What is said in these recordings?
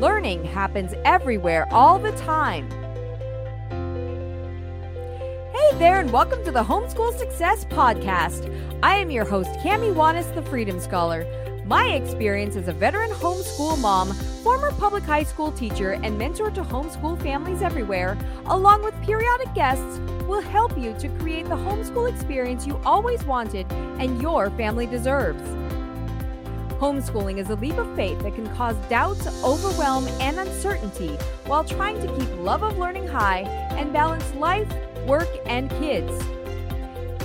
Learning happens everywhere all the time. Hey there, and welcome to the Homeschool Success Podcast. I am your host, Kami Wanis, the Freedom Scholar. My experience as a veteran homeschool mom, former public high school teacher, and mentor to homeschool families everywhere, along with periodic guests, will help you to create the homeschool experience you always wanted and your family deserves. Homeschooling is a leap of faith that can cause doubt, overwhelm, and uncertainty while trying to keep love of learning high and balance life, work, and kids.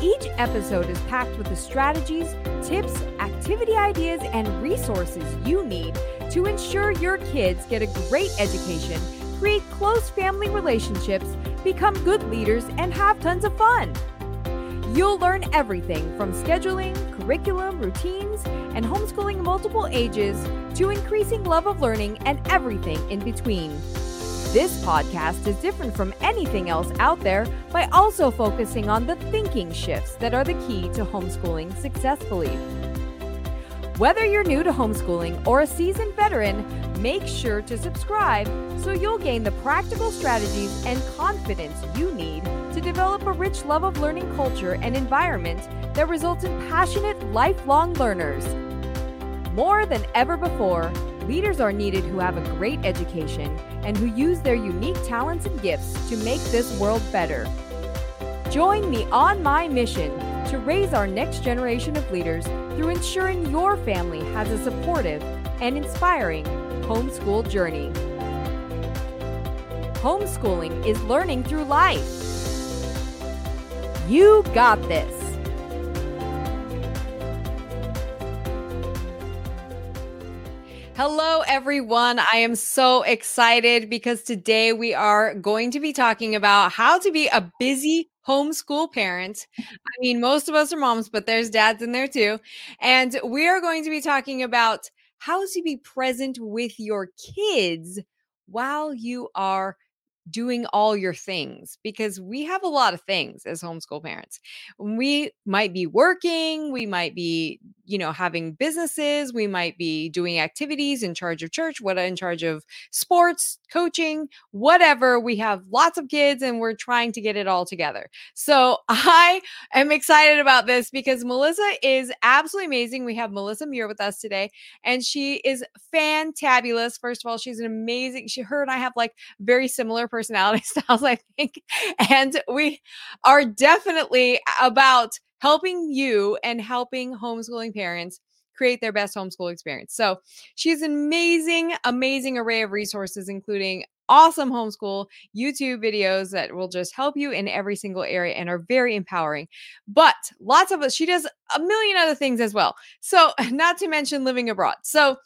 Each episode is packed with the strategies, tips, activity ideas, and resources you need to ensure your kids get a great education, create close family relationships, become good leaders, and have tons of fun. You'll learn everything from scheduling, curriculum, routines, and homeschooling multiple ages to increasing love of learning and everything in between. This podcast is different from anything else out there by also focusing on the thinking shifts that are the key to homeschooling successfully. Whether you're new to homeschooling or a seasoned veteran, make sure to subscribe so you'll gain the practical strategies and confidence you need to develop a rich love of learning culture and environment that results in passionate, lifelong learners. More than ever before, leaders are needed who have a great education and who use their unique talents and gifts to make this world better. Join me on my mission to raise our next generation of leaders through ensuring your family has a supportive and inspiring homeschool journey. Homeschooling is learning through life. You got this. Hello, everyone. I am so excited because today we are going to be talking about how to be a busy homeschool parent. I mean, most of us are moms, but there's dads in there too. And we are going to be talking about how to be present with your kids while you are doing all your things because we have a lot of things as homeschool parents. We might be working, we might be, you know, having businesses, we might be doing activities in charge of church, what in charge of sports, coaching, whatever. We have lots of kids and we're trying to get it all together. So I am excited about this because Melissa is absolutely amazing. We have Melissa Muir with us today and she is fantabulous. First of all, she's an amazing, she, her and I have like very similar personality styles, I think. And we are definitely about helping you and helping homeschooling parents create their best homeschool experience. So she's an amazing, amazing array of resources, including awesome homeschool YouTube videos that will just help you in every single area and are very empowering. But lots of us, she does a million other things as well. So, not to mention living abroad. So,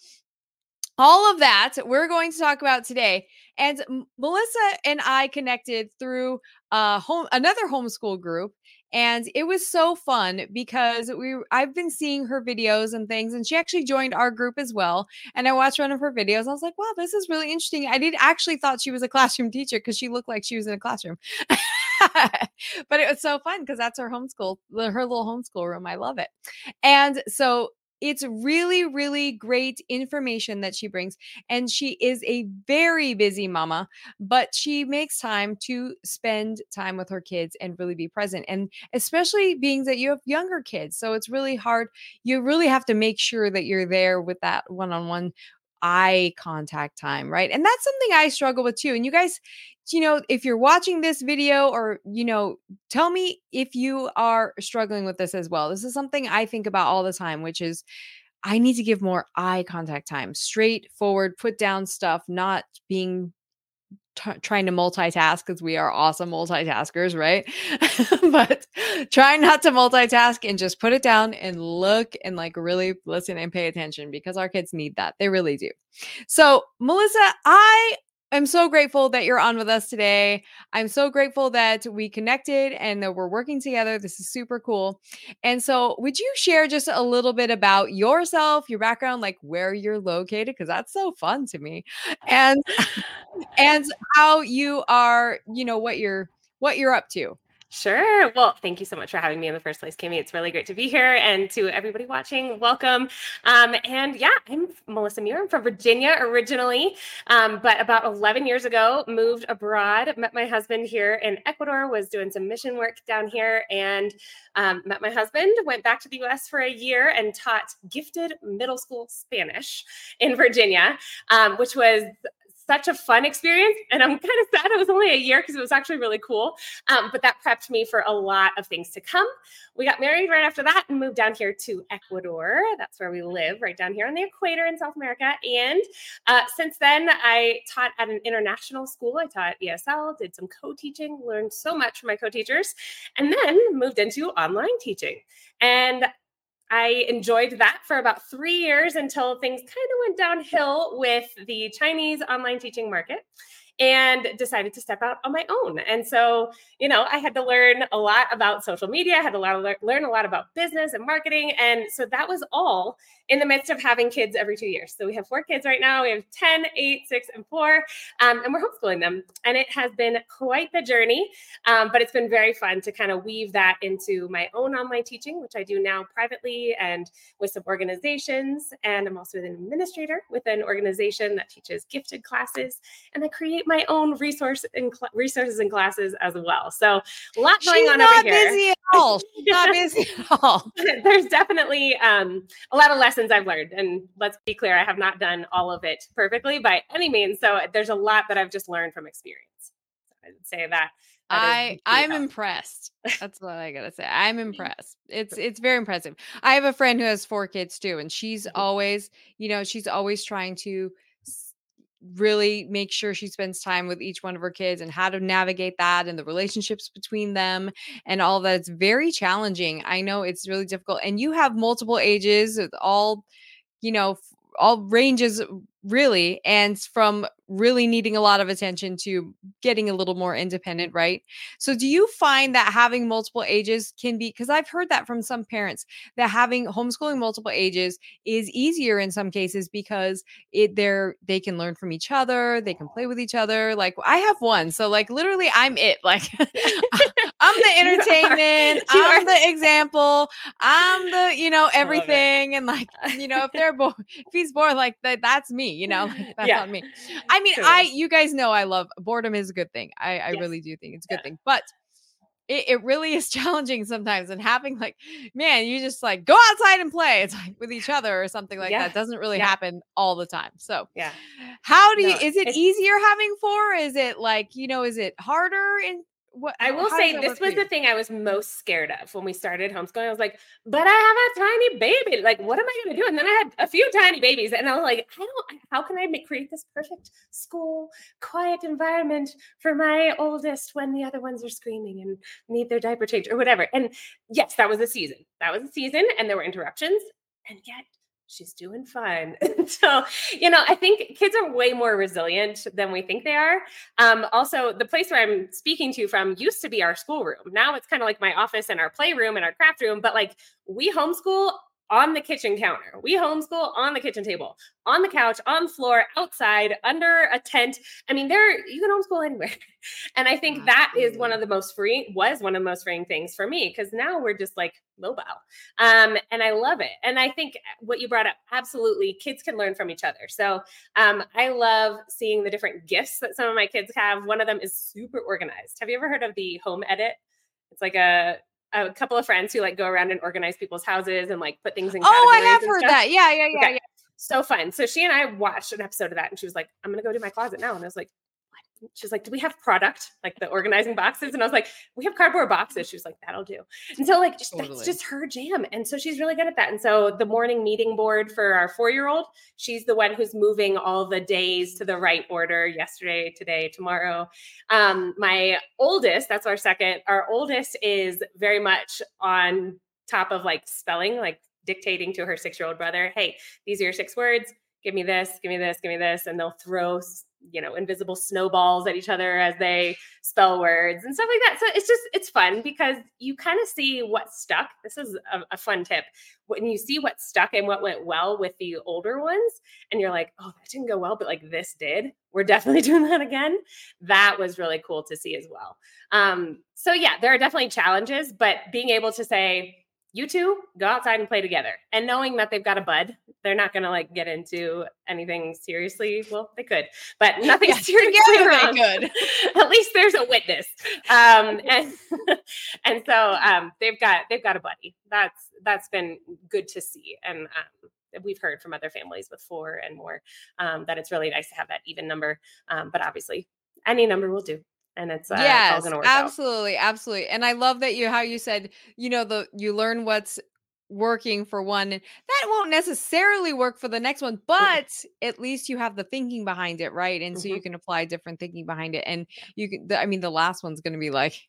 all of that we're going to talk about today. And Melissa and I connected through uh home another homeschool group and it was so fun because we I've been seeing her videos and things and she actually joined our group as well and I watched one of her videos I was like wow this is really interesting. I did actually thought she was a classroom teacher because she looked like she was in a classroom. But it was so fun because that's her homeschool her little homeschool room I love it. And so it's really, really great information that she brings. And she is a very busy mama, but she makes time to spend time with her kids and really be present. And especially being that you have younger kids. So it's really hard. You really have to make sure that you're there with that one on one eye contact time, right? And that's something I struggle with too. And you guys, you know, if you're watching this video or, you know, tell me if you are struggling with this as well. This is something I think about all the time, which is I need to give more eye contact time, straightforward, put down stuff, not being T- trying to multitask because we are awesome multitaskers, right? but try not to multitask and just put it down and look and like really listen and pay attention because our kids need that. They really do. So, Melissa, I I'm so grateful that you're on with us today. I'm so grateful that we connected and that we're working together. This is super cool. And so, would you share just a little bit about yourself, your background, like where you're located because that's so fun to me. And and how you are, you know, what you're what you're up to. Sure. Well, thank you so much for having me in the first place, Kimmy. It's really great to be here. And to everybody watching, welcome. Um, and yeah, I'm Melissa Muir. I'm from Virginia originally, um, but about 11 years ago, moved abroad, met my husband here in Ecuador, was doing some mission work down here, and um, met my husband, went back to the US for a year and taught gifted middle school Spanish in Virginia, um, which was such a fun experience. And I'm kind of sad it was only a year because it was actually really cool. Um, but that prepped me for a lot of things to come. We got married right after that and moved down here to Ecuador. That's where we live, right down here on the equator in South America. And uh, since then, I taught at an international school. I taught ESL, did some co teaching, learned so much from my co teachers, and then moved into online teaching. And I enjoyed that for about three years until things kind of went downhill with the Chinese online teaching market and decided to step out on my own. And so, you know, I had to learn a lot about social media, I had to learn, a lot about business and marketing. And so that was all in the midst of having kids every two years. So we have four kids right now. We have 10, 8, 6, and 4, um, and we're homeschooling them. And it has been quite the journey, um, but it's been very fun to kind of weave that into my own online teaching, which I do now privately and with some organizations. And I'm also an administrator with an organization that teaches gifted classes. And I create my own resource and cl- resources and classes as well. So a lot going She's on over here. She's not busy at all. She's not busy at all. There's definitely um, a lot of lessons I've learned, and let's be clear, I have not done all of it perfectly by any means. So there's a lot that I've just learned from experience. I would say that. I I'm impressed. That's what I gotta say. I'm impressed. It's it's very impressive. I have a friend who has four kids too, and she's Mm-hmm. always, you know, she's always trying to really make sure she spends time with each one of her kids and how to navigate that and the relationships between them and all that. It's very challenging. I know it's really difficult. And you have multiple ages, with all, you know, all ranges really and from really needing a lot of attention to getting a little more independent right? So do you find that having multiple ages can be because i've heard that from some parents that having homeschooling multiple ages is easier in some cases because it they're they can learn from each other they can play with each other like i have one so like literally i'm it like i'm the entertainment i'm the example i'm the you know everything and like you know if they're bored if he's bored like that that's me you know like, that's Yeah. on me i mean Totally. i you guys know i love boredom is a good thing i i Yes. really do think it's a good Yeah. thing but it, it really is challenging sometimes and having like man you just like go outside and play it's like with each other or something like Yeah. that doesn't really Yeah. happen all the time so Yeah. how do you is it easier having four is it like you know is it harder in what I will say this was the thing I was most scared of when we started homeschooling. I was like, but I have a tiny baby. Like, what am I going to do? And then I had a few tiny babies, and I was like, I don't. How can I make create this perfect school, quiet environment for my oldest when the other ones are screaming and need their diaper change or whatever? And yes, that was a season. That was a season, and there were interruptions, and yet she's doing fine. so, you know, I think kids are way more resilient than we think they are. Um, also, the place where I'm speaking to from used to be our schoolroom. Now it's kind of like my office and our playroom and our craft room, but like we homeschool on the kitchen counter. We homeschool on the kitchen table, on the couch, on the floor, outside, under a tent. I mean, there you can homeschool anywhere. And I think that is one of the most free was one of the most freeing things for me because now we're just like mobile. Um, and I love it. And I think what you brought up, absolutely, kids can learn from each other. So um, I love seeing the different gifts that some of my kids have. One of them is super organized. Have you ever heard of the home edit? It's like a a couple of friends who like go around and organize people's houses and like put things in. oh i have heard stuff. that yeah yeah yeah, Okay. yeah. So fun. So she and I watched an episode of that, and she was like, "I'm gonna go do my closet now," and I was like. She's like, "Do we have product like the organizing boxes?" And I was like, "We have cardboard boxes." She was like, "That'll do." And so like just, Totally. that's just her jam, and so she's really good at that. And so the morning meeting board for our four year old, she's the one who's moving all the days to the right order. Yesterday, today, tomorrow. Um, my oldest, that's our second. Our oldest is very much on top of like spelling, like dictating to her six year old brother, "Hey, these are your six words." Give me this, give me this, give me this. And they'll throw you know invisible snowballs at each other as they spell words and stuff like that. So it's just it's fun because you kind of see what stuck. This is a, a, fun tip. When you see what stuck and what went well with the older ones and you're like oh that didn't go well but like this did we're definitely doing that again. That was really cool to see as well. Um so yeah there are definitely challenges but being able to say you two go outside and play together. And knowing that they've got a bud they're not going to like get into anything seriously. Well they could but nothing yeah, seriously wrong. good at least there's a witness. Um and and so um they've got they've got a buddy. That's that's been good to see. And um we've heard from other families with four and more um, that it's really nice to have that even number. Um, but obviously any number will do and it's uh, yes, it's absolutely, out. absolutely. And I love that you how you said you know the you learn what's working for one that won't necessarily work for the next one but at least you have the thinking behind it right and so mm-hmm. you can apply different thinking behind it and you can the, i mean the last one's going to be like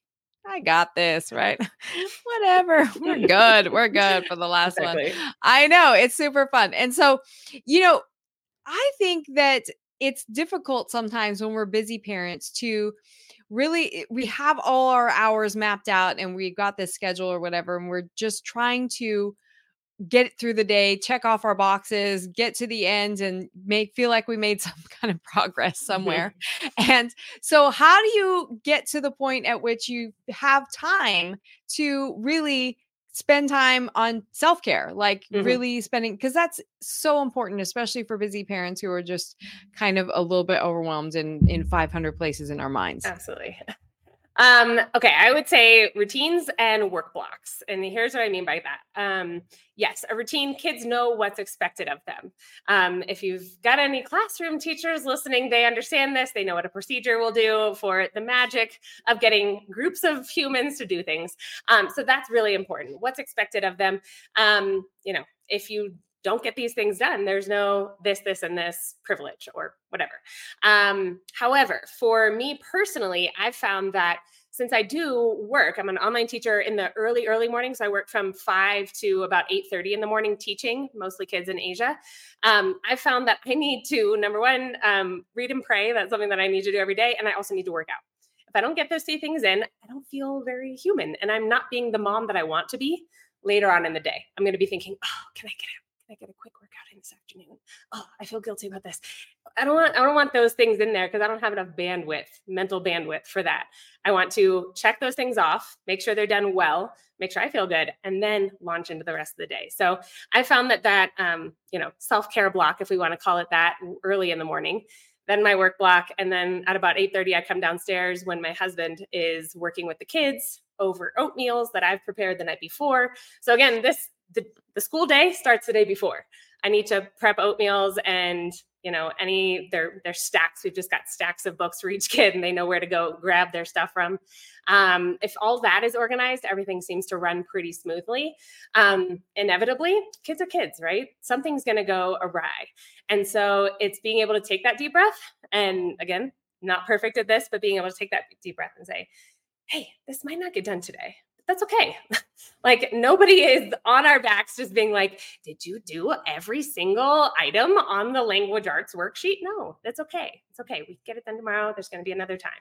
i got this right whatever we're good we're good for the last exactly. one i know it's super fun and so you know i think that it's difficult sometimes when we're busy parents to really eh, we have all our hours mapped out and we got this schedule or whatever and we're just trying to get through the day check off our boxes get to the end and make feel like we made some kind of progress somewhere. And so how do you get to the point at which you have time to really spend time on self care, like mm-hmm. really spending, because that's so important, especially for busy parents who are just kind of a little bit overwhelmed in in 500 places in our minds. Absolutely. Um, okay, I would say routines and work blocks. And here's what I mean by that. Um, yes, a routine, kids know what's expected of them. Um, if you've got any classroom teachers listening, they understand this. They know what a procedure will do for the magic of getting groups of humans to do things. Um, so that's really important. What's expected of them? Um, you know, if you don't get these things done. There's no this, this, and this privilege or whatever. Um, however, for me personally, I've found that since I do work, I'm an online teacher in the early, early mornings. I work from 5 to about 8:30 in the morning teaching, mostly kids in Asia. Um, I found that I need to, number one, um, read and pray. That's something that I need to do every day. And I also need to work out. If I don't get those two things in, I don't feel very human. And I'm not being the mom that I want to be later on in the day. I'm going to be thinking, oh, can I get out? Can I get a quick workout in this afternoon? Oh, I feel guilty about this. I don't want I don't want those things in there because I don't have enough bandwidth, mental bandwidth for that. I want to check those things off, make sure they're done well, make sure I feel good, and then launch into the rest of the day. So I found that that um, you know self care block, if we want to call it that, early in the morning then my work block and then at about 8:30 I come downstairs when my husband is working with the kids over oatmeals that I've prepared the night before. So again, this the, the school day starts the day before. I need to prep oatmeals and you know any their their stacks. We've just got stacks of books for each kid, and they know where to go grab their stuff from. Um, if all that is organized, everything seems to run pretty smoothly. Um, inevitably, kids are kids, right? Something's going to go awry, and so it's being able to take that deep breath. And again, not perfect at this, but being able to take that deep breath and say, "Hey, this might not get done today that's okay. like nobody is on our backs just being like, did you do every single item on the language arts worksheet? No, that's okay. It's okay. We get it done tomorrow. There's going to be another time.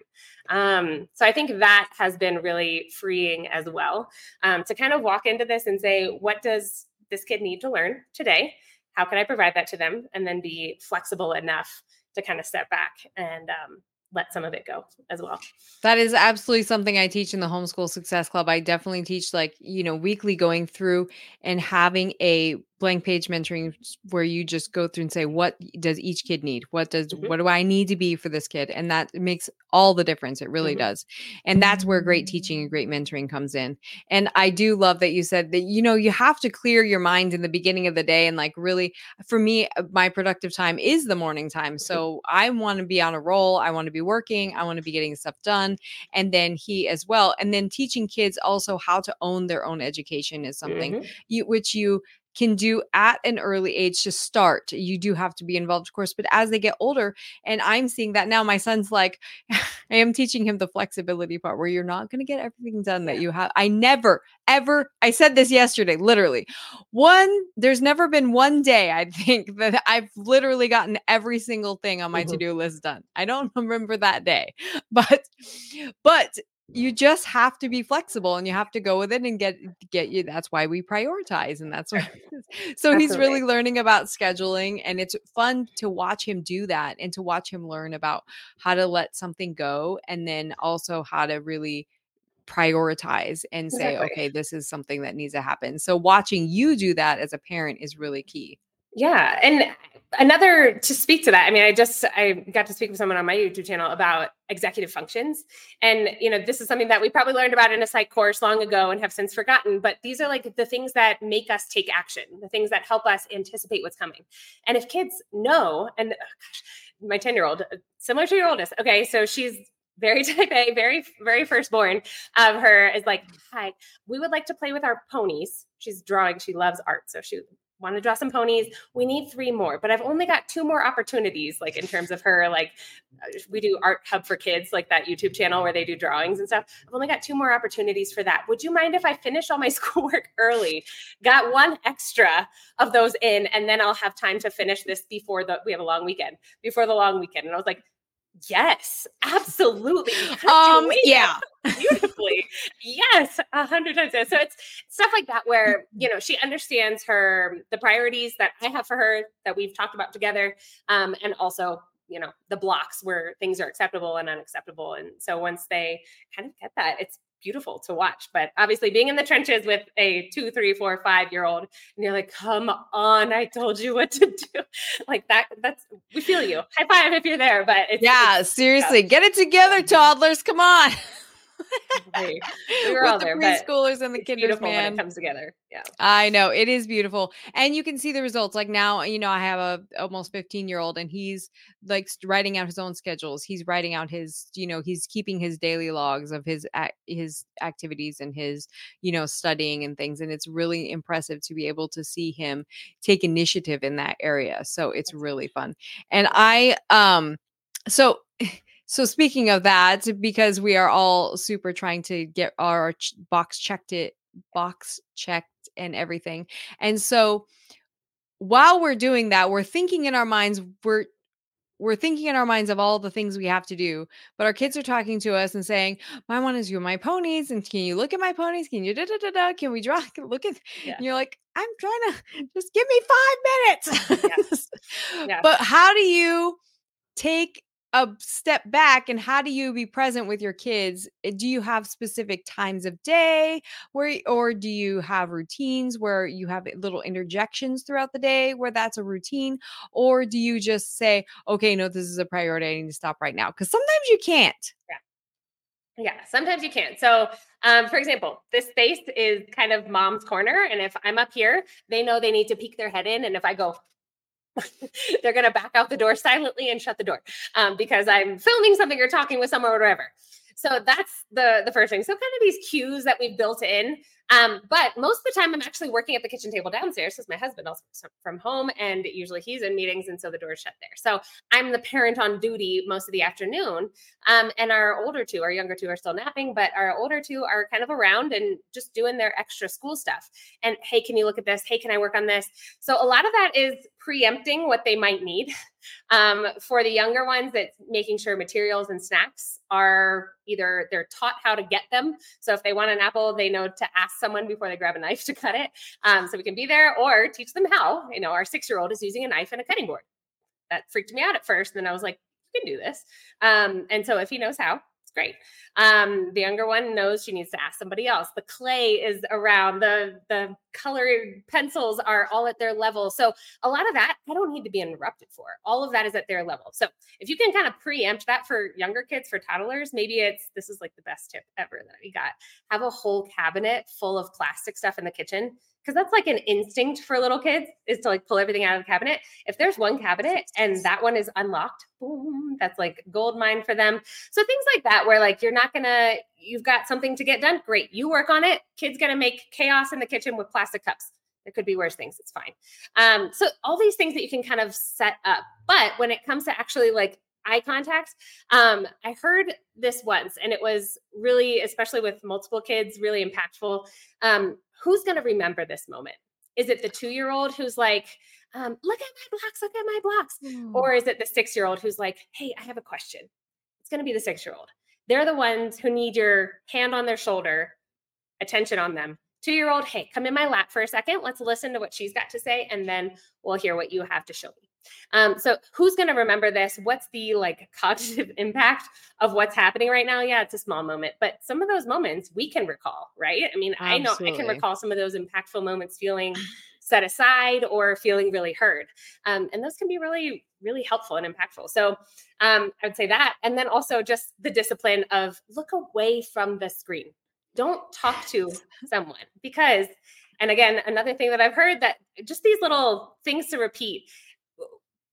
Um, so I think that has been really freeing as well um, to kind of walk into this and say, what does this kid need to learn today? How can I provide that to them? And then be flexible enough to kind of step back and um, let some of it go as well. That is absolutely something I teach in the Homeschool Success Club. I definitely teach like, you know, weekly going through and having a blank page mentoring where you just go through and say what does each kid need what does mm-hmm. what do i need to be for this kid and that makes all the difference it really mm-hmm. does and that's where great teaching and great mentoring comes in and i do love that you said that you know you have to clear your mind in the beginning of the day and like really for me uh, my productive time is the morning time mm-hmm. so i want to be on a roll i want to be working i want to be getting stuff done and then he as well and then teaching kids also how to own their own education is something mm-hmm. you which you can do at an early age to start. You do have to be involved, of course, but as they get older, and I'm seeing that now, my son's like, I am teaching him the flexibility part where you're not going to get everything done that you have. I never, ever, I said this yesterday, literally. One, there's never been one day, I think, that I've literally gotten every single thing on my mm-hmm. to do list done. I don't remember that day, but, but you just have to be flexible and you have to go with it and get get you that's why we prioritize and that's why so Absolutely. he's really learning about scheduling and it's fun to watch him do that and to watch him learn about how to let something go and then also how to really prioritize and say exactly. okay this is something that needs to happen so watching you do that as a parent is really key yeah. And another to speak to that, I mean, I just I got to speak with someone on my YouTube channel about executive functions. And you know, this is something that we probably learned about in a psych course long ago and have since forgotten, but these are like the things that make us take action, the things that help us anticipate what's coming. And if kids know, and oh gosh, my 10-year-old, uh, similar to your oldest, okay, so she's very type A, very, very firstborn of her is like, hi, we would like to play with our ponies. She's drawing, she loves art. So she want to draw some ponies. We need three more, but I've only got two more opportunities, like in terms of her, like uh, we do Art Hub for Kids, like that YouTube channel where they do drawings and stuff. I've only got two more opportunities for that. Would you mind if I finish all my schoolwork early? Got one extra of those in, and then I'll have time to finish this before the we have a long weekend, before the long weekend. And I was like, Yes, absolutely. Um, yeah, beautifully. yes, a hundred times. So it's stuff like that where you know she understands her the priorities that I have for her that we've talked about together, um, and also you know the blocks where things are acceptable and unacceptable. And so once they kind of get that, it's beautiful to watch. But obviously, being in the trenches with a two, three, four, five year old, and you're like, come on, I told you what to do. Like that, that's, we feel you. High five if you're there. But yeah, seriously, get it together, toddlers. Come on we were all the there, preschoolers and the kiddos, man. it comes together. Yeah, I know it is beautiful, and you can see the results. Like now, you know, I have a almost 15 year old, and he's like writing out his own schedules. He's writing out his, you know, he's keeping his daily logs of his his activities and his, you know, studying and things. And it's really impressive to be able to see him take initiative in that area. So it's really fun. And I, um, so so speaking of that, because we are all super trying to get our ch- box checked it box checked and everything. And so while we're doing that, we're thinking in our minds, we're we're thinking in our minds of all the things we have to do, but our kids are talking to us and saying, "My want is do my ponies, and can you look at my ponies? Can you da da da da? Can we draw? Look at?" Yeah. And you're like, "I'm trying to just give me five minutes." Yeah. yeah. But how do you take a step back and how do you be present with your kids eh, do you have specific times of day where or do you have routines where you have little interjections throughout the day where that's a routine or do you just say okay no this is a priority i need to stop right now because sometimes you can't yeah yeah, sometimes you can't. So, um, for example, this space is kind of mom's corner. And if I'm up here, they know they need to peek their head in. And if I go, they're going to back out the door silently and shut the door um, because I'm filming something or talking with someone or whatever. So that's the the first thing. So kind of these cues that we've built in um, but most of the time, I'm actually working at the kitchen table downstairs because my husband also works from home, and usually he's in meetings, and so the door shut there. So I'm the parent on duty most of the afternoon. Um, and our older two, our younger two, are still napping, but our older two are kind of around and just doing their extra school stuff. And hey, can you look at this? Hey, can I work on this? So a lot of that is preempting what they might need. Um, for the younger ones, it's making sure materials and snacks are either they're taught how to get them. So if they want an apple, they know to ask someone before they grab a knife to cut it. Um, so we can be there or teach them how. You know, our six year old is using a knife and a cutting board. That freaked me out at first. And then I was like, you can do this. Um, and so if he knows how, great. Um, the younger one knows she needs to ask somebody else. The clay is around. The the colored pencils are all at their level. So a lot of that I don't need to be interrupted for. All of that is at their level. So if you can kind of preempt that for younger kids, for toddlers, maybe it's this is like the best tip ever that we got. Have a whole cabinet full of plastic stuff in the kitchen because that's like an instinct for little kids is to like pull everything out of the cabinet. If there's one cabinet and that one is unlocked, boom, that's like gold mine for them. So things like that, where like you're not gonna, you've got something to get done. Great, you work on it. Kid's gonna make chaos in the kitchen with plastic cups. There could be worse things. It's fine. Um, so all these things that you can kind of set up. But when it comes to actually like eye contact. Um, I heard this once, and it was really, especially with multiple kids, really impactful. Um, who's going to remember this moment? Is it the two year old who's like, um, look at my blocks, look at my blocks? Mm. Or is it the six year old who's like, hey, I have a question? It's going to be the six year old. They're the ones who need your hand on their shoulder, attention on them. Two year old, hey, come in my lap for a second. Let's listen to what she's got to say, and then we'll hear what you have to show me. Um, so who's going to remember this? What's the like cognitive impact of what's happening right now? Yeah, it's a small moment, but some of those moments we can recall, right? I mean, Absolutely. I know I can recall some of those impactful moments feeling set aside or feeling really heard. Um, and those can be really, really helpful and impactful. So um, I would say that. And then also just the discipline of look away from the screen. Don't talk to someone because, and again, another thing that I've heard that just these little things to repeat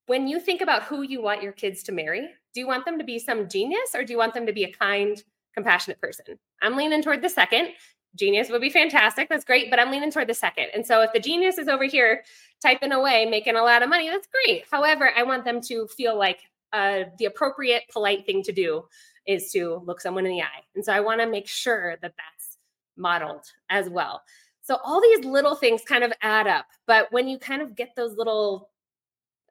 when you think about who you want your kids to marry, do you want them to be some genius or do you want them to be a kind, compassionate person? I'm leaning toward the second. Genius would be fantastic. That's great, but I'm leaning toward the second. And so if the genius is over here typing away, making a lot of money, that's great. However, I want them to feel like uh, the appropriate, polite thing to do is to look someone in the eye. And so I want to make sure that that's modeled as well. So all these little things kind of add up. But when you kind of get those little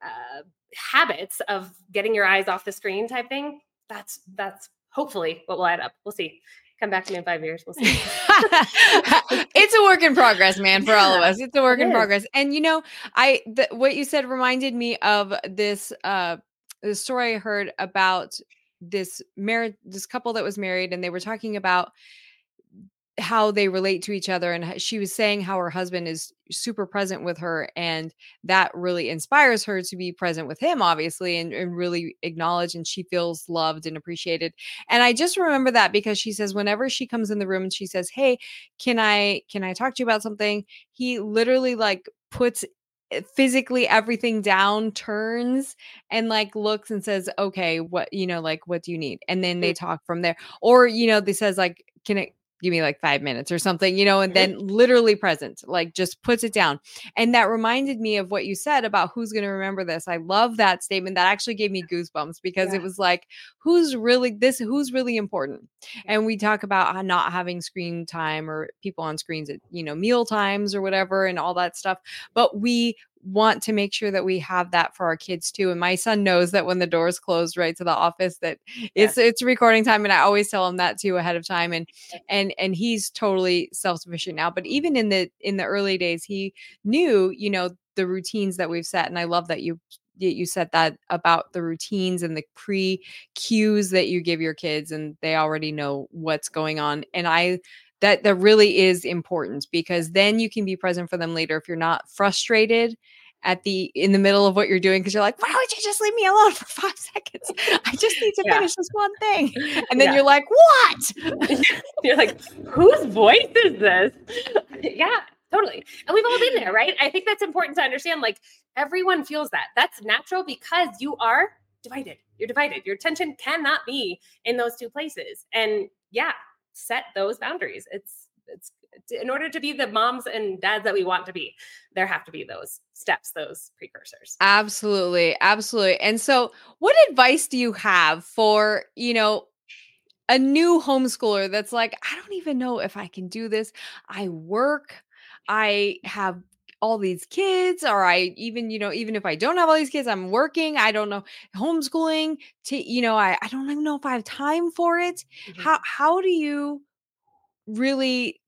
uh, habits of getting your eyes off the screen type thing, that's that's hopefully what will add up. We'll see. Come back to me in five years. We'll see. it's a work in progress, man, for all of us. It's a work it in is. progress. And you know, I the, what you said reminded me of this uh the story I heard about this marriage this couple that was married and they were talking about how they relate to each other and she was saying how her husband is super present with her and that really inspires her to be present with him obviously and, and, really acknowledge and she feels loved and appreciated. And i just remember that because she says whenever she comes in the room and she says hey can i can i talk to you about something? He literally like puts Eh, physically everything down turns and like looks and says okay what you know like what do you need? And then they mm. talk from there. Or you know they says like can it give me like five minutes or something, you know, and then literally present, like just puts it down. And that reminded me of what you said about who's going to remember this. I love that statement. That actually gave me goosebumps because yeah. it was like, who's really this, who's really important. And we talk about uh, not having screen time or people on screens at, you know, meal times or whatever and all that stuff. But we want to make sure that we have that for our kids too. And my son knows that when the doors closed right to the office that it's it's recording time and I always tell him that too ahead of time and and and he's totally self-sufficient now. But even in the in the early days he knew, you know, the routines that we've set and I love that you you said that about the routines and the pre cues that you give your kids and they already know what's going on and i that that really is important because then you can be present for them later if you're not frustrated at the in the middle of what you're doing because you're like, why don't you just leave me alone for five seconds? I just need to yeah. finish this one thing. And then yeah. you're like, what? you're like, whose voice is this? yeah, totally. And we've all been there, right? I think that's important to understand. Like everyone feels that. That's natural because you are divided. You're divided. Your attention cannot be in those two places. And yeah, set those boundaries. It's it's in order to be the moms and dads that we want to be, there have to be those steps, those precursors. Absolutely. Absolutely. And so, what advice do you have for, you know, a new homeschooler that's like, I don't even know if I can do this. I work, I have all these kids or i even you know even if i don't have all these kids i'm working i don't know homeschooling to you know i, I don't even know if i have time for it mm-hmm. how how do you really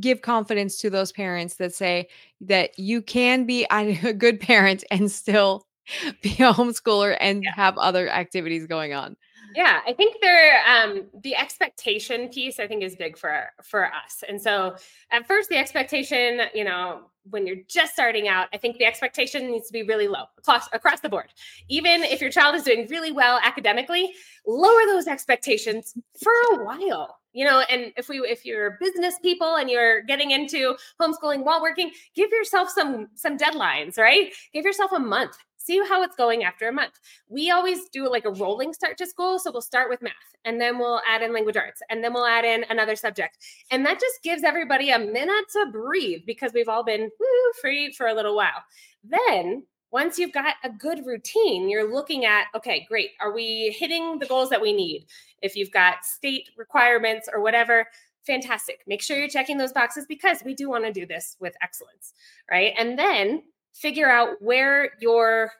give confidence to those parents that say that you can be a good parent and still be a homeschooler and yeah. have other activities going on yeah i think there um the expectation piece i think is big for for us. And so at first the expectation you know when you're just starting out i think the expectation needs to be really low across across the board. Even if your child is doing really well academically lower those expectations for a while. You know and if we if you're business people and you're getting into homeschooling while working give yourself some some deadlines right? Give yourself a month see how it's going after a month. We always do like a rolling start to school. So we'll start with math and then we'll add in language arts and then we'll add in another subject. And that just gives everybody a minute to breathe because we've all been woo, free for a little while. Then once you've got a good routine, you're looking at, okay, great. Are we hitting the goals that we need? If you've got state requirements or whatever, fantastic. Make sure you're checking those boxes because we do want to do this with excellence, right? And then figure out where your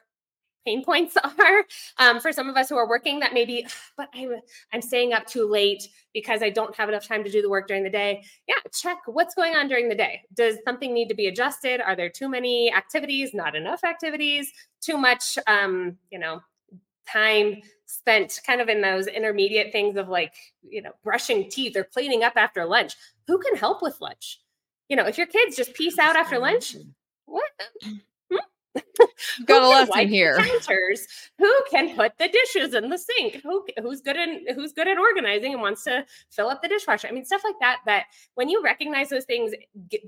pain points are um, for some of us who are working that maybe but I'm, I'm staying up too late because i don't have enough time to do the work during the day. Yeah check what's going on during the day. Does something need to be adjusted? Are there too many activities? Not enough activities? Too much um, you know time spent kind of in those intermediate things of like you know brushing teeth or cleaning up after lunch? Who can help with lunch? You know if your kids just peace out after lunch what got a lesson here. Counters, who can put the dishes in the sink? Who who's good in who's good at organizing and wants to fill up the dishwasher? I mean, stuff like that. That when you recognize those things,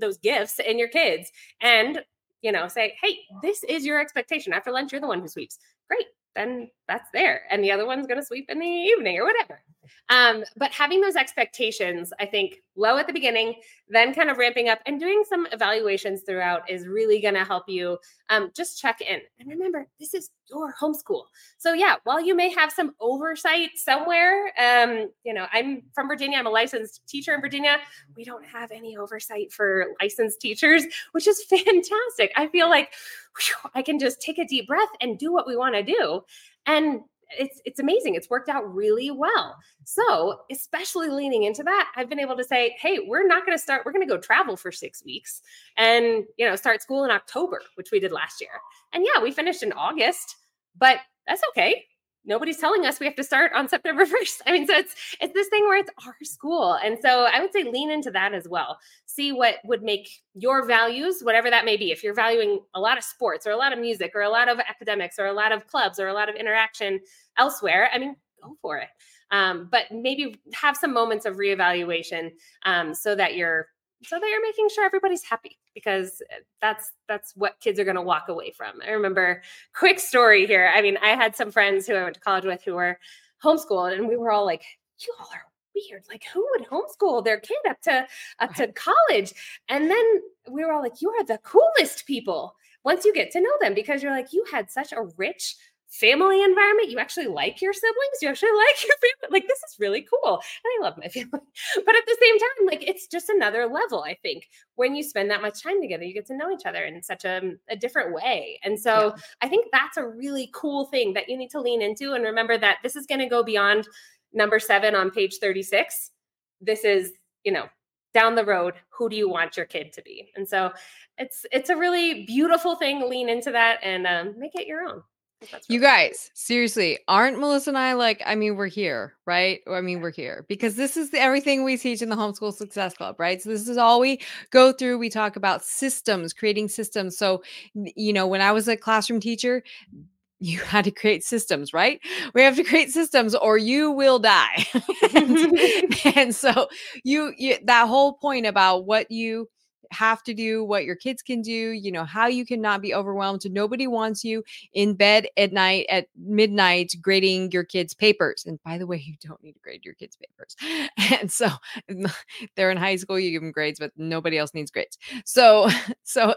those gifts in your kids, and you know, say, hey, this is your expectation. After lunch, you're the one who sweeps. Great then that's there. And the other one's going to sweep in the evening or whatever. Um, but having those expectations, I think, low at the beginning, then kind of ramping up and doing some evaluations throughout is really going to help you um, just check in. And remember, this is your homeschool. So, yeah, while you may have some oversight somewhere, um, you know, I'm from Virginia, I'm a licensed teacher in Virginia. We don't have any oversight for licensed teachers, which is fantastic. I feel like whew, I can just take a deep breath and do what we want to do. And it's it's amazing. It's worked out really well. So, especially leaning into that, I've been able to say, "Hey, we're not going to start. We're going to go travel for 6 weeks and, you know, start school in October, which we did last year." And yeah, we finished in August, but that's okay nobody's telling us we have to start on September 1st. I mean, so it's it's this thing where it's our school. And so I would say lean into that as well. See what would make your values, whatever that may be. If you're valuing a lot of sports or a lot of music or a lot of academics or a lot of clubs or a lot of interaction elsewhere, I mean, go for it. Um, but maybe have some moments of reevaluation um, so that you're so that you're making sure everybody's happy because eh, that's that's what kids are going to walk away from. I remember quick story here. I mean, I had some friends who I went to college with who were homeschooled and we were all like, you all are weird. Like who would homeschool their kid up to up to college? And then we were all like, you are the coolest people once you get to know them because you're like, you had such a rich family environment. You actually like your siblings. You actually like your family. Like this is really cool. And I love my family. But at the same time, like it's just another level, I think. When you spend that much time together, you get to know each other in such a, a different way. And so yeah. I think that's a really cool thing that you need to lean into and remember that this is going to go beyond number seven on page 36. This is, you know, down the road who do you want your kid to be and so it's it's a really beautiful thing lean into that and um, make it your own you guys, seriously, aren't Melissa and I like, I mean, we're here, right? I mean, we're here because this is the, everything we teach in the Homeschool Success Club, right? So, this is all we go through. We talk about systems, creating systems. So, you know, when I was a classroom teacher, you had to create systems, right? We have to create systems or you will die. and, and, so, you, you, that whole point about what you, have to do, what your kids can do, you know, how you cannot be overwhelmed. Nobody wants you in bed at night at midnight grading your kids' papers. And by the way, you don't need to grade your kids' papers. And so they're in high school, you give them grades, but nobody else needs grades. So, so,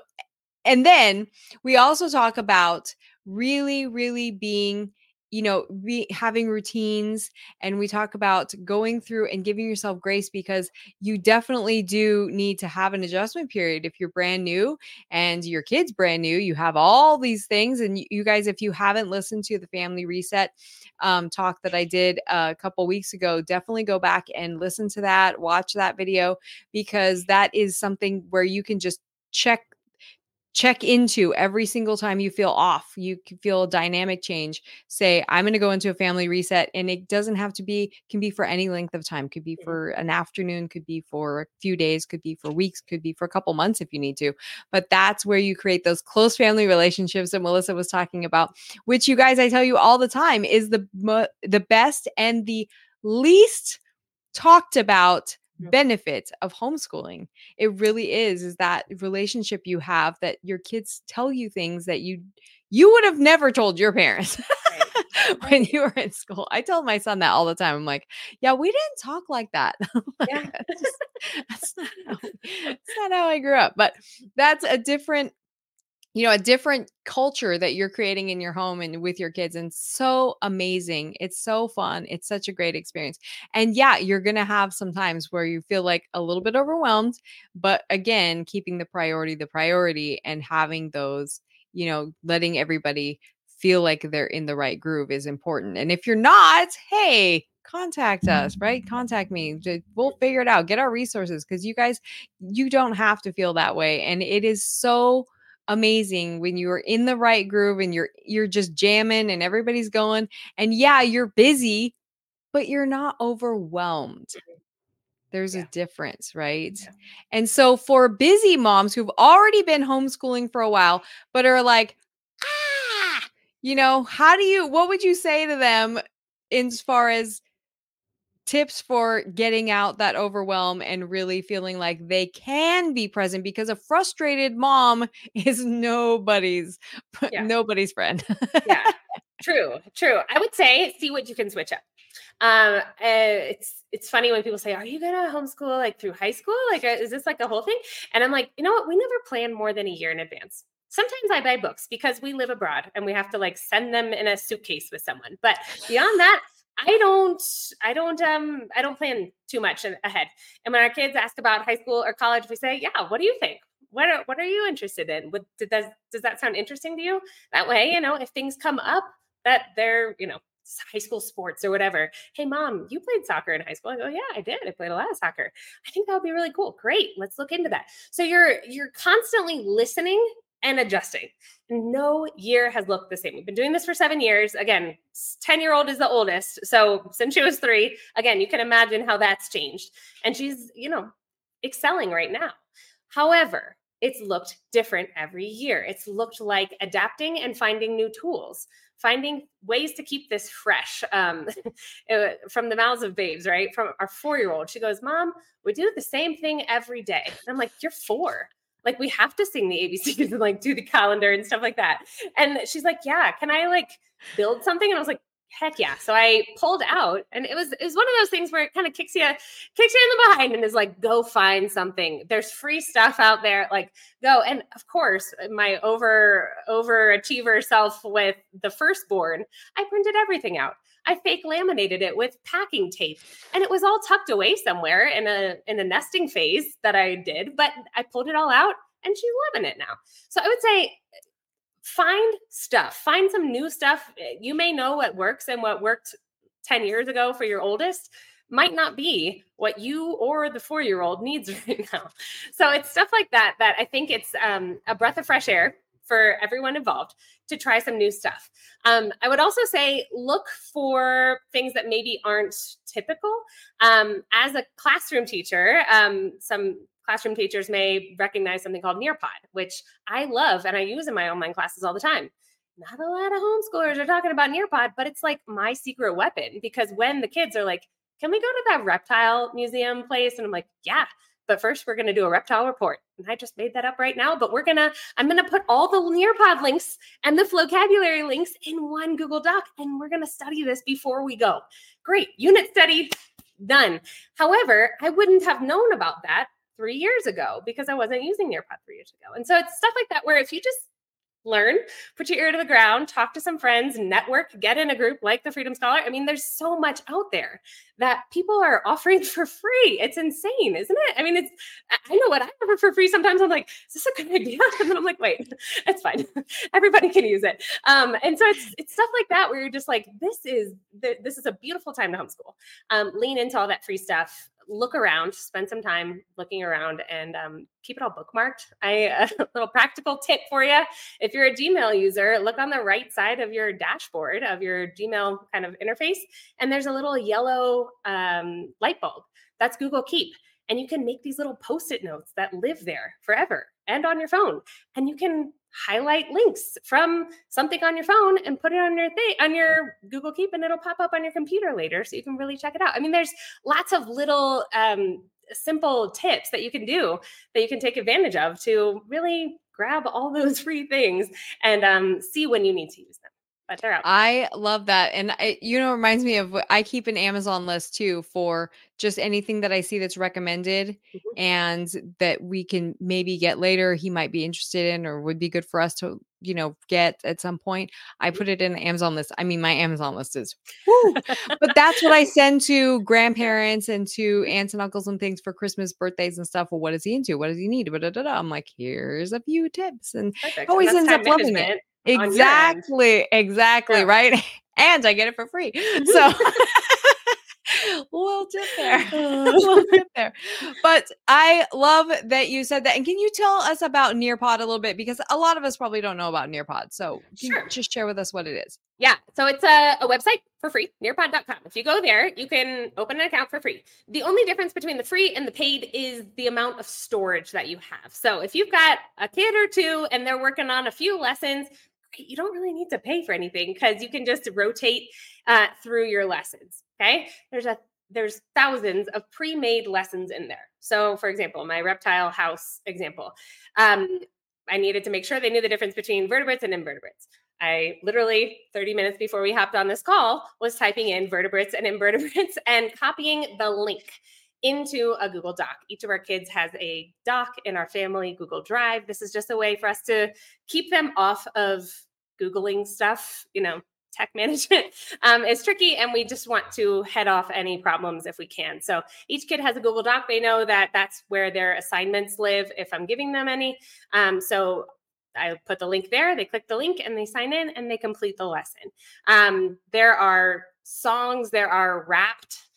and then we also talk about really, really being you know be having routines and we talk about going through and giving yourself grace because you definitely do need to have an adjustment period if you're brand new and your kids brand new you have all these things and you guys if you haven't listened to the family reset um, talk that i did a couple weeks ago definitely go back and listen to that watch that video because that is something where you can just check check into every single time you feel off you feel a dynamic change say i'm going to go into a family reset and it doesn't have to be can be for any length of time could be mm-hmm. for an afternoon could be for a few days could be for weeks could be for a couple months if you need to but that's where you create those close family relationships that melissa was talking about which you guys i tell you all the time is the the best and the least talked about benefit of homeschooling. It really is is that relationship you have that your kids tell you things that you you would have never told your parents right. when you were in school. I tell my son that all the time. I'm like yeah we didn't talk like that. Like, yeah. that's, just, that's, not how, that's not how i grew up. But that's a different you know, a different culture that you're creating in your home and with your kids. And so amazing. It's so fun. It's such a great experience. And yeah, you're to have some times where you feel like a little bit overwhelmed. But again, keeping the priority the priority and having those, you know, letting everybody feel like they're in the right groove is important. And if you're not, hey, contact us, right? Contact me. We'll figure it out. Get our resources because you guys, you don't have to feel that way. And it is so amazing when you're in the right groove and you're you're just jamming and everybody's going and yeah you're busy but you're not overwhelmed mm-hmm. there's yeah. a difference right yeah. and so for busy moms who've already been homeschooling for a while but are like ah you know how do you what would you say to them as far as tips for getting out that overwhelm and really feeling like they can be present because a frustrated mom is nobody's yeah. nobody's friend. yeah. True, true. I would say see what you can switch up. Um, uh, it's it's funny when people say, "Are you gonna homeschool like through high school? Like, uh, is this like a whole thing?" And I'm like, you know what? We never plan more than a year in advance. Sometimes I buy books because we live abroad and we have to like send them in a suitcase with someone. But beyond that, I don't, I don't, um, I don't plan too much ahead. And when our kids ask about high school or college, we say, "Yeah, what do you think? What are, what are you interested in? What does does that sound interesting to you?" That way, you know, if things come up that they're, you know, high school sports or whatever. Hey, mom, you played soccer in high school. I go, yeah, I did. I played a lot of soccer. I think that would be really cool. Great, let's look into that. So you're you're constantly listening and adjusting. No year has looked the same. We've been doing this for seven years. Again, 10 year old is the oldest. So since she was three, again, you can imagine how that's changed. And she's, you know, excelling right now. However, it's looked different every year. It's looked like adapting and finding new tools, finding ways to keep this fresh um, uh, from the mouths of babes, right? From our four year old. She goes, Mom, we do the same thing every day. And I'm like, You're four like we have to sing the ABCs and like do the calendar and stuff like that. And she's like, yeah, can I like build something? And I was like, heck yeah. So I pulled out and it was it was one of those things where it kind of kicks you kicks you in the behind and is like, go find something. There's free stuff out there. Like go. And of course, my over overachiever self with the firstborn, I printed everything out. I fake laminated it with packing tape and it was all tucked away somewhere in a in a nesting phase that I did, but I pulled it all out and she's loving it now. So I would say find stuff, find some new stuff. You may know what works and what worked 10 years ago for your oldest might not be what you or the four year old needs right now. So it's stuff like that that I think it's um, a breath of fresh air for everyone involved to try some new stuff. Um, I would also say look for things that maybe aren't typical. Um, as a classroom teacher, um, some classroom teachers may recognize something called Nearpod, which I love and I use in my online classes all the time. Not a lot of homeschoolers are talking about Nearpod, but it's like my secret weapon because when the kids are like, can we go to that reptile museum place? And I'm like, yeah, but first, we're going to do a reptile report. And I just made that up right now, but we're going to, I'm going to put all the Nearpod links and the vocabulary links in one Google Doc, and we're going to study this before we go. Great. Unit study done. However, I wouldn't have known about that three years ago because I wasn't using Nearpod three years ago. And so it's stuff like that where if you just learn, put your ear to the ground, talk to some friends, network, get in a group like the Freedom Scholar. I mean, there's so much out there that people are offering for free. It's insane, isn't it? I mean, it's, I know what I offer for free. Sometimes I'm like, is this a good idea? And then I'm like, wait, it's fine. Everybody can use it. Um, and so it's, it's stuff like that where you're just like, this is, this is a beautiful time to homeschool. Um, lean into all that free stuff look around, spend some time looking around, and um, keep it all bookmarked. I a little practical tip for you: if you're a Gmail user, look on the right side of your dashboard of your Gmail kind of interface, and there's a little yellow um, light bulb. That's Google Keep. And you can make these little post it notes that live there forever and on your phone. And you can highlight links from something on your phone and put it on your thing on your Google Keep and it'll pop up on your computer later so you can really check it out. I mean, there's lots of little um, simple tips that you can do that you can take advantage of to really grab all those free things and um, see when you need to use them. But they're out. I love that. And it, you know, reminds me of I keep an Amazon list too for just anything that I see that's recommended mm-hmm. and that we can maybe get later. He might be interested in or would be good for us to, you know, get at some point. I mm-hmm. put it in the Amazon list. I mean, my Amazon list is, but that's what I send to grandparents and to aunts and uncles and things for Christmas, birthdays and stuff. Well, what is he into? What does he need? Da, da, da, I'm like, here's a few tips. And Perfect. always and ends up loving it. Exactly. Exactly. Yeah. Right. And I get it for free. So little tip there. little tip there. But I love that you said that. And can you tell us about Nearpod a little bit? Because a lot of us probably don't know about Nearpod. So sure. just share with us what it is. Yeah. So it's a, a website for free, nearpod.com. If you go there, you can open an account for free. The only difference between the free and the paid is the amount of storage that you have. So if you've got a kid or two and they're working on a few lessons, you don't really need to pay for anything because you can just rotate uh, through your lessons. Okay, there's a there's thousands of pre-made lessons in there. So, for example, my reptile house example, um, I needed to make sure they knew the difference between vertebrates and invertebrates. I literally 30 minutes before we hopped on this call was typing in vertebrates and invertebrates and copying the link into a Google Doc. Each of our kids has a doc in our family Google Drive. This is just a way for us to keep them off of Googling stuff, you know, tech management um, is tricky and we just want to head off any problems if we can. So each kid has a google doc. They know that that's where their assignments live if i'm giving them any. Um, so i put the link there they click the link and they sign in and they complete the lesson. Um, there are songs there are rapped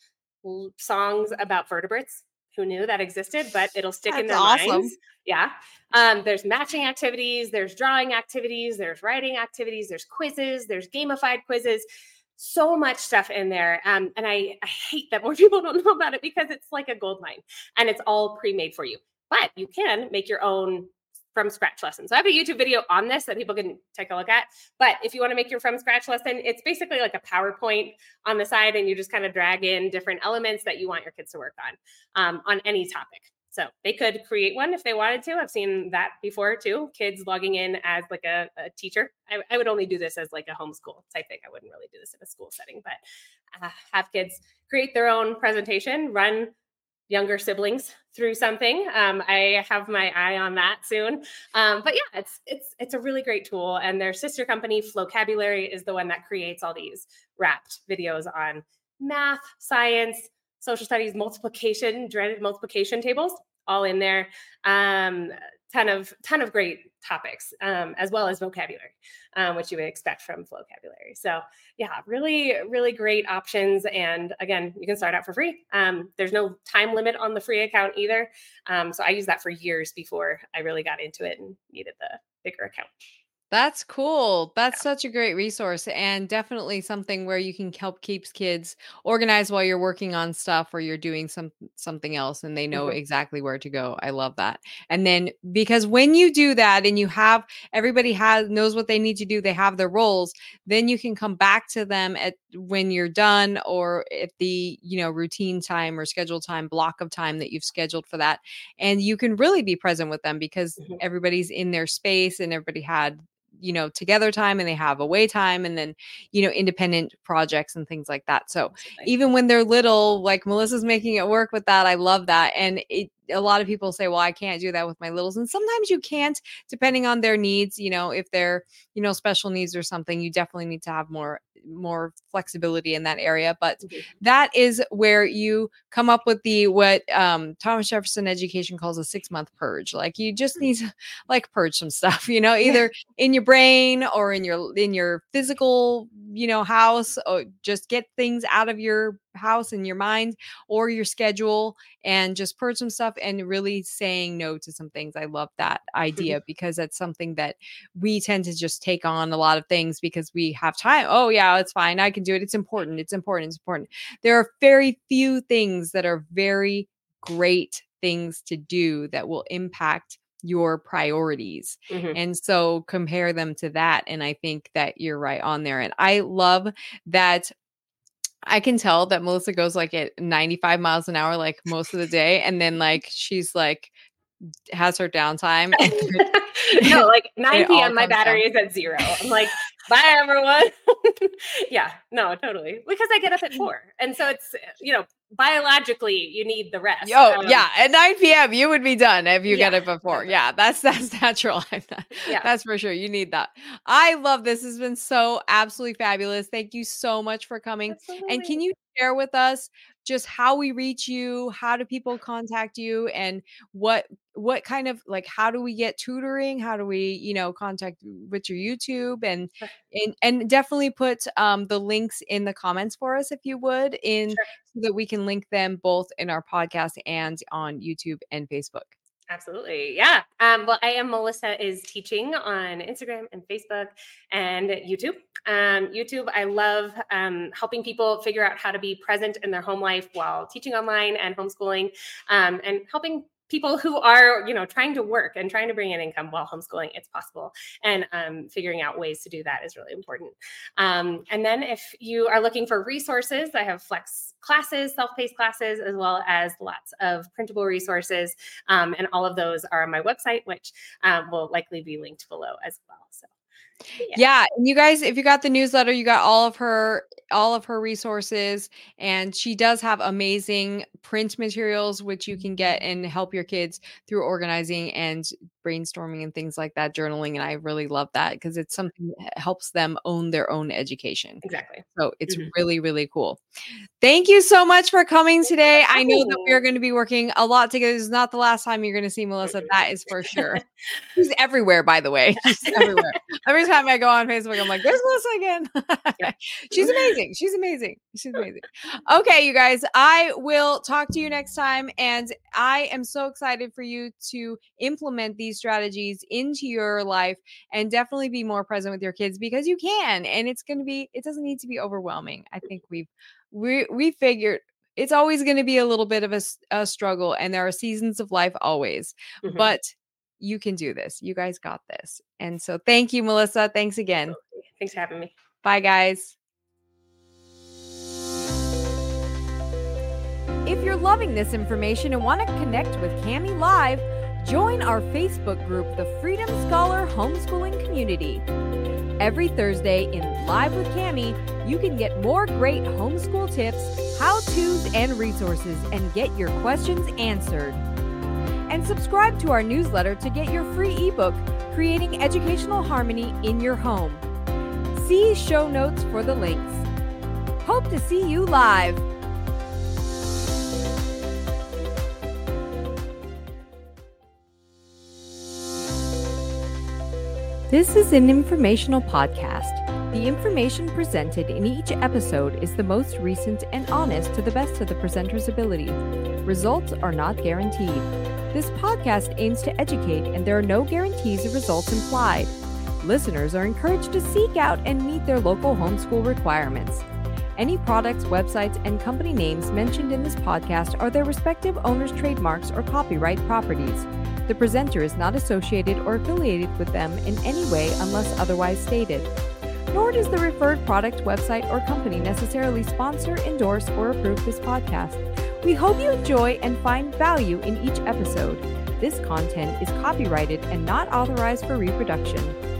songs about vertebrates. Who knew that existed? But it'll stick That's in their awesome. minds. Yeah. Um, there's matching activities, there's drawing activities, there's writing activities, there's quizzes, there's gamified quizzes. So much stuff in there. Um, and I, I hate that more people don't know about it because it's like a gold mine and it's all pre made for you. But you can make your own from scratch lesson. So I have a YouTube video on this that people can take a look at. But if you want to make your from scratch lesson, it's basically like a PowerPoint on the side, and you just kind of drag in different elements that you want your kids to work on um, on any topic. So they could create one if they wanted to. I've seen that before too. Kids logging in as like a, a teacher. I, I, would only do this as like a homeschool type thing. I wouldn't really do this in a school setting, but uh, have kids create their own presentation, run younger siblings through something. Um, I have my eye on that soon. Um, but yeah, it's it's it's a really great tool. And their sister company, Flocabulary, is the one that creates all these rapped videos on math, science, social studies, multiplication, dreaded multiplication tables, all in there. Um, ton of ton of great topics um, as well as vocabulary um, which you would expect from Flocabulary. So yeah really really great options. And again you can start out for free. Um, there's no time limit on the free account either. Um, so i used that for years before i really got into it and needed the bigger account that's cool. That's such a great resource and definitely something where you can help keeps kids organized while you're working on stuff or you're doing some something else and they know mm-hmm. exactly where to go. I love that. And then because when you do that and you have everybody has knows what they need to do, they have their roles, then you can come back to them at when you're done or at the, you know, routine time or scheduled time block of time that you've scheduled for that and you can really be present with them because mm-hmm. everybody's in their space and everybody had you know together time and they have away time and then you know independent projects and things like that. So even when they're little like melissa's making it work with that i love that and it a lot of people say well i can't do that with my littles and sometimes you can't depending on their needs you know if they're you know special needs or something you definitely need to have more more flexibility in that area. But mm-hmm. that is where you come up with the what um, Thomas Jefferson Education calls a six month purge. Like you just need to like purge some stuff, you know, either in your brain or in your in your physical, you know, house, or just get things out of your house and your mind or your schedule and just purge some stuff and really saying no to some things. I love that idea because that's something that we tend to just take on a lot of things because we have time. Oh, yeah, it's fine. I can do it. It's important. It's important. It's important. There are very few things that are very great things to do that will impact your priorities. Mm-hmm. And so compare them to that. And I think that you're right on there. And I love that I can tell that Melissa goes like at 95 miles an hour, like most of the day. And then like she's like has her downtime. no, like 9 p.m. My battery down. is at zero. I'm like, Bye, everyone. yeah, no, totally. Because I get up at four. And so it's, eh, you know, biologically you need the rest. Oh, um, yeah. At 9 p.m. you would be done if you yeah, get it before. Yeah, that's that's natural. yeah. That's for sure. You need that. I love this. Has been so absolutely fabulous. Thank you so much for coming. Absolutely. And can you share with us just how we reach you how do people contact you and what what kind of like how do we get tutoring? How do we you know contact with your youtube? And and, and definitely put um, the links in the comments for us if you would in sure. so that we can link them both in our podcast and on youtube and facebook Absolutely. Yeah. Um, well, I am Melissa is teaching on Instagram and Facebook and YouTube. Um, YouTube, I love um, helping people figure out how to be present in their home life while teaching online and homeschooling um, and helping people who are you know trying to work and trying to bring in income while homeschooling it's possible. And um, figuring out ways to do that is really important. Um, and then if you are looking for resources i have flex classes self-paced classes as well as lots of printable resources um, and all of those are on my website which um, will likely be linked below as well. So yeah. yeah. and you guys if you got the newsletter you got all of her all of her resources and she does have amazing print materials which you can get and help your kids through organizing and brainstorming and things like that journaling and i really love that because it's something that helps them own their own education. Exactly. So it's mm-hmm. really really cool. Thank you so much for coming today. I know that we are going to be working a lot together. This is not the last time you're going to see melissa that is for sure. She's everywhere by the way. She's everywhere. Every time i go on facebook i'm like there's melissa again she's amazing amazing. She's amazing. She's amazing. Okay, you guys, I will talk to you next time. And I am so excited for you to implement these strategies into your life and definitely be more present with your kids because you can. And it's going to be, it doesn't need to be overwhelming. I think we've, we, we figured it's always going to be a little bit of a, a, struggle and there are seasons of life always, mm-hmm. but you can do this. You guys got this. And so thank you, Melissa. Thanks again. Thanks for having me. Bye, guys. If you're loving this information and want to connect with Kami Live, join our Facebook group, the Freedom Scholar Homeschooling Community. Every Thursday in Live with Kami, you can get more great homeschool tips, how to's, and resources and get your questions answered. And subscribe to our newsletter to get your free ebook, Creating Educational Harmony in Your Home. See show notes for the links. Hope to see you live. This is an informational podcast. The information presented in each episode is the most recent and honest to the best of the presenter's ability. Results are not guaranteed. This podcast aims to educate, and there are no guarantees of results implied. Listeners are encouraged to seek out and meet their local homeschool requirements. Any products, websites, and company names mentioned in this podcast are their respective owners' trademarks or copyright properties. The presenter is not associated or affiliated with them in any way unless otherwise stated. Nor does the referred product, website, or company necessarily sponsor, endorse, or approve this podcast. We hope you enjoy and find value in each episode. This content is copyrighted and not authorized for reproduction.